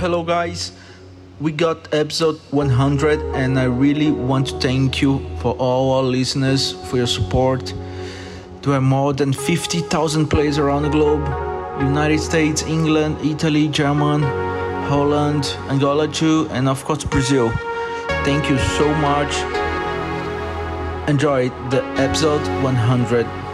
Hello, guys. We got episode 100, and I really want to thank you for all our listeners for your support. There are more than 50,000 players around the globe United States, England, Italy, Germany, Holland, Angola, too, and of course, Brazil. Thank you so much. Enjoy the episode 100.